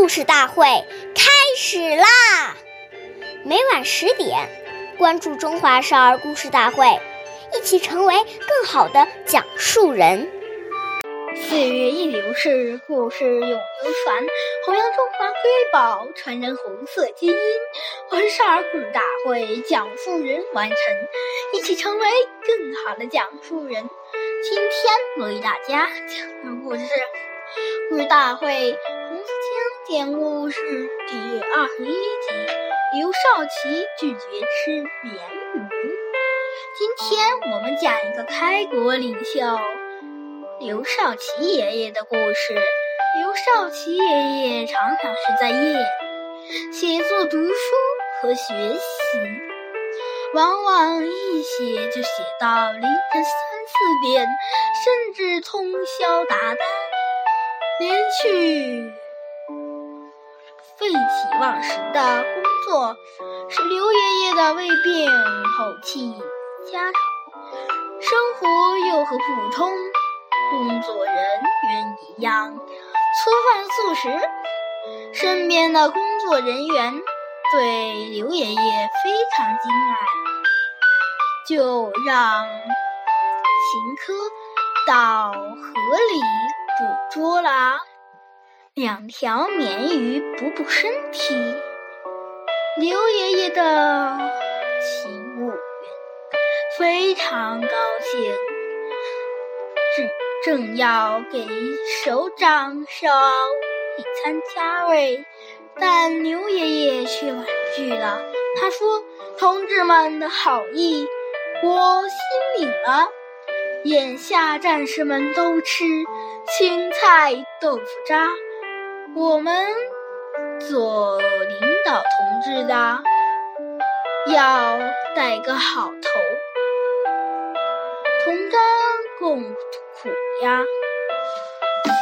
故事大会开始啦！每晚十点，关注《中华少儿故事大会》，一起成为更好的讲述人。岁月易流逝，故事永流传，弘扬中华瑰宝，传承红色基因。欢少儿故事大会讲述人完成，一起成为更好的讲述人。今天我为大家讲的故事《故事大会》典故事第二十一集：刘少奇拒绝吃鲶鱼。今天我们讲一个开国领袖刘少奇爷爷的故事。刘少奇爷爷常常是在夜里写作、读书和学习，往往一写就写到凌晨三四点，甚至通宵达旦，连续废寝忘食的工作，使刘爷爷的胃病口气加重，生活又和普通工作人员一样粗饭素食。身边的工作人员对刘爷爷非常敬爱，就让秦科到河里捕捉了两条鲶鱼补补身体。刘爷爷的勤务员非常高兴，正正要给首长烧一餐家味，但刘爷爷却婉拒了。他说：“同志们的好意，我心领了。眼下战士们都吃青菜豆腐渣，我们做领导同志的要带个好头，同甘共苦呀。”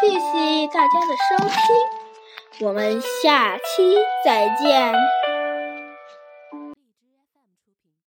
谢谢大家的收听，我们下期再见。